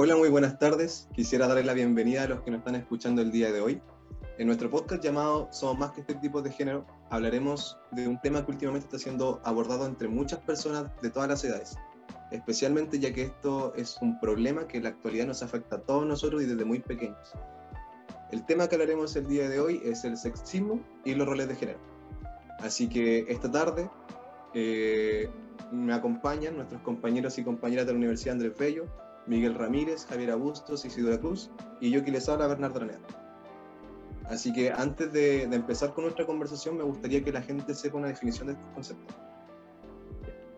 Hola, muy buenas tardes. Quisiera darle la bienvenida a los que nos están escuchando el día de hoy. En nuestro podcast llamado Somos más que este tipo de género, hablaremos de un tema que últimamente está siendo abordado entre muchas personas de todas las edades, especialmente ya que esto es un problema que en la actualidad nos afecta a todos nosotros y desde muy pequeños. El tema que hablaremos el día de hoy es el sexismo y los roles de género. Así que esta tarde eh, me acompañan nuestros compañeros y compañeras de la Universidad Andrés Bello, Miguel Ramírez, Javier Bustos, Isidora Cruz y yo que les habla, Bernardo Ranea. Así que antes de, empezar con nuestra conversación, me gustaría que la gente sepa una definición de estos conceptos.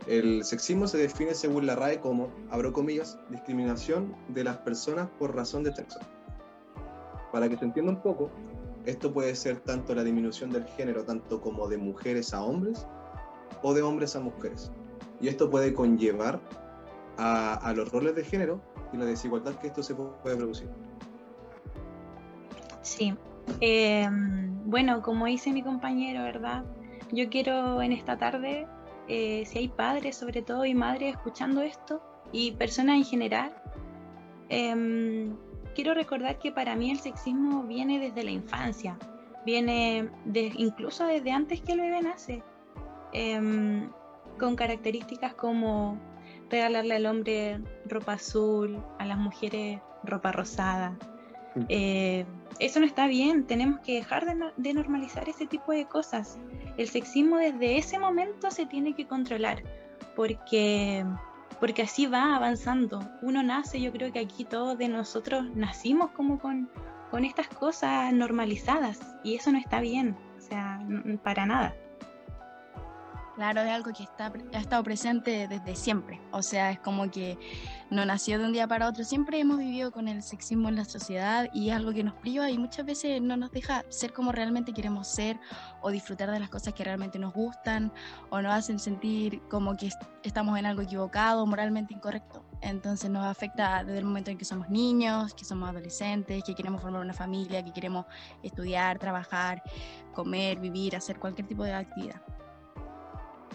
El sexismo se define según la RAE como, abro comillas, discriminación de las personas por razón de sexo. Para que se entienda un poco, esto puede ser tanto la disminución del género, tanto como de mujeres a hombres o de hombres a mujeres. Y esto puede conllevar a, los roles de género y la desigualdad que esto se puede producir. Sí, em, bueno, como dice mi compañero, ¿verdad? Yo quiero en esta tarde, eh, si hay padres sobre todo y madres escuchando esto, y personas en general, em, quiero recordar que para mí el sexismo viene desde la infancia, viene incluso desde antes que el bebé nace, em, con características como regalarle al hombre ropa azul, a las mujeres ropa rosada. Mm. Eh, eso no está bien, tenemos que dejar de, normalizar ese tipo de cosas. El sexismo desde ese momento se tiene que controlar, porque, porque así va avanzando. Uno nace, yo creo que aquí todos de nosotros nacimos como con, con estas cosas normalizadas y eso no está bien, o sea, para nada. Claro, es algo que está, ha estado presente desde siempre. O sea, es como que no nació de un día para otro. Siempre hemos vivido con el sexismo en la sociedad y es algo que nos priva y muchas veces no nos deja ser como realmente queremos ser o disfrutar de las cosas que realmente nos gustan o nos hacen sentir como que estamos en algo equivocado, moralmente incorrecto. Entonces nos afecta desde el momento en que somos niños, que somos adolescentes, que queremos formar una familia, que queremos estudiar, trabajar, comer, vivir, hacer cualquier tipo de actividad.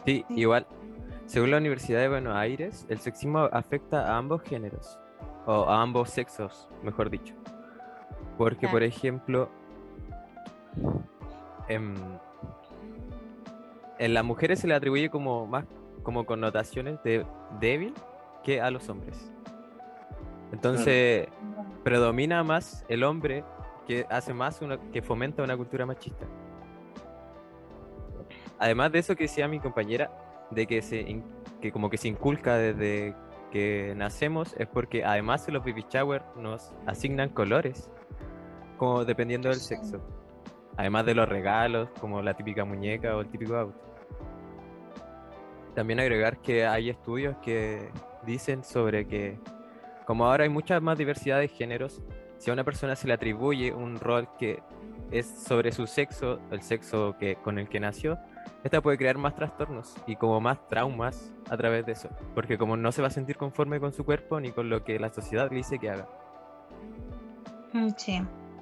Sí, igual, según la Universidad de Buenos Aires, el sexismo afecta a ambos géneros, o a ambos sexos, mejor dicho. Porque, por ejemplo, en, las mujeres se le atribuye como más como connotaciones de débil que a los hombres. Entonces, predomina más el hombre que hace más una, que fomenta una cultura machista. Además de eso que decía mi compañera, de que, se, que como que se inculca desde que nacemos, es porque además en los baby shower nos asignan colores, como dependiendo del sexo. Además de los regalos, como la típica muñeca o el típico auto. También agregar que hay estudios que dicen sobre que como ahora hay mucha más diversidad de géneros, si a una persona se le atribuye un rol que es sobre su sexo, el sexo que, con el que nació, esta puede crear más trastornos y como más traumas a través de eso, porque como no se va a sentir conforme con su cuerpo ni con lo que la sociedad le dice que haga. Mm, sí,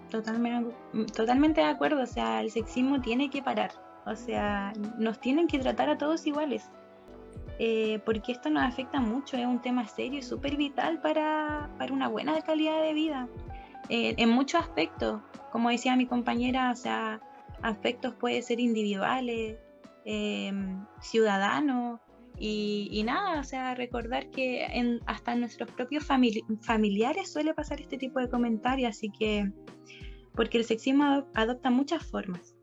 totalmente, totalmente de acuerdo, o sea, el sexismo tiene que parar, o sea, nos tienen que tratar a todos iguales. Eh, porque esto nos afecta mucho, es un tema serio y súper vital para, para, una buena calidad de vida. Eh, en muchos aspectos, como decía mi compañera, o sea, aspectos pueden ser individuales, Em, ciudadanos y, nada, o sea, recordar que en, hasta nuestros propios familiares suele pasar este tipo de comentarios, así que, porque el sexismo adopta muchas formas,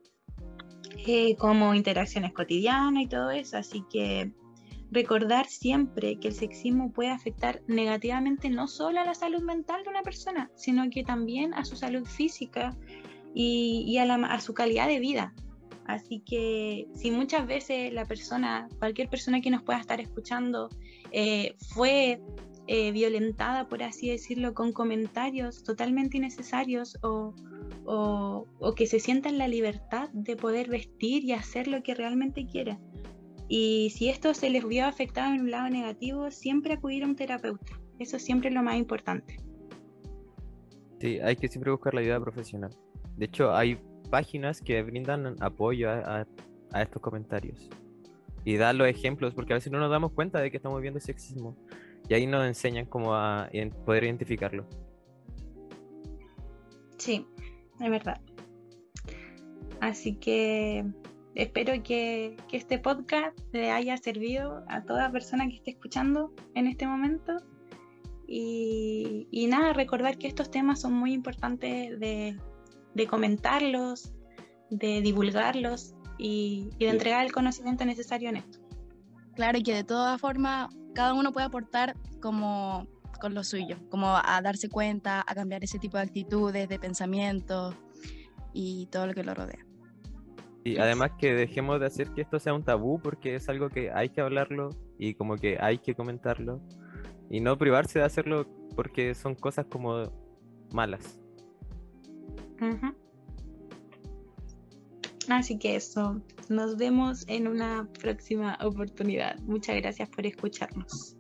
eh, como interacciones cotidianas y todo eso, así que recordar siempre que el sexismo puede afectar negativamente no solo a la salud mental de una persona, sino que también a su salud física y, a, a su calidad de vida. Así que si muchas veces la persona, cualquier persona que nos pueda estar escuchando, eh, fue eh, violentada, por así decirlo, con comentarios totalmente innecesarios o, que se sienta en la libertad de poder vestir y hacer lo que realmente quiera. Y si esto se les vio afectado en un lado negativo, siempre acudir a un terapeuta. Eso siempre es lo más importante. Sí, hay que siempre buscar la ayuda profesional. De hecho, hay páginas que brindan apoyo a, estos comentarios y dar los ejemplos, porque a veces no nos damos cuenta de que estamos viendo sexismo. Y ahí nos enseñan cómo poder identificarlo. Sí, es verdad. Así que espero que, este podcast le haya servido a toda persona que esté escuchando en este momento. Y, nada, recordar que estos temas son muy importantes de, comentarlos, de divulgarlos y, de entregar el conocimiento necesario en esto. Claro, y que de todas formas cada uno puede aportar como con lo suyo, como a darse cuenta, a cambiar ese tipo de actitudes, de pensamientos y todo lo que lo rodea. Y además que dejemos de hacer que esto sea un tabú porque es algo que hay que hablarlo y como que hay que comentarlo y no privarse de hacerlo porque son cosas como malas. Así que eso, nos vemos en una próxima oportunidad. Muchas gracias por escucharnos.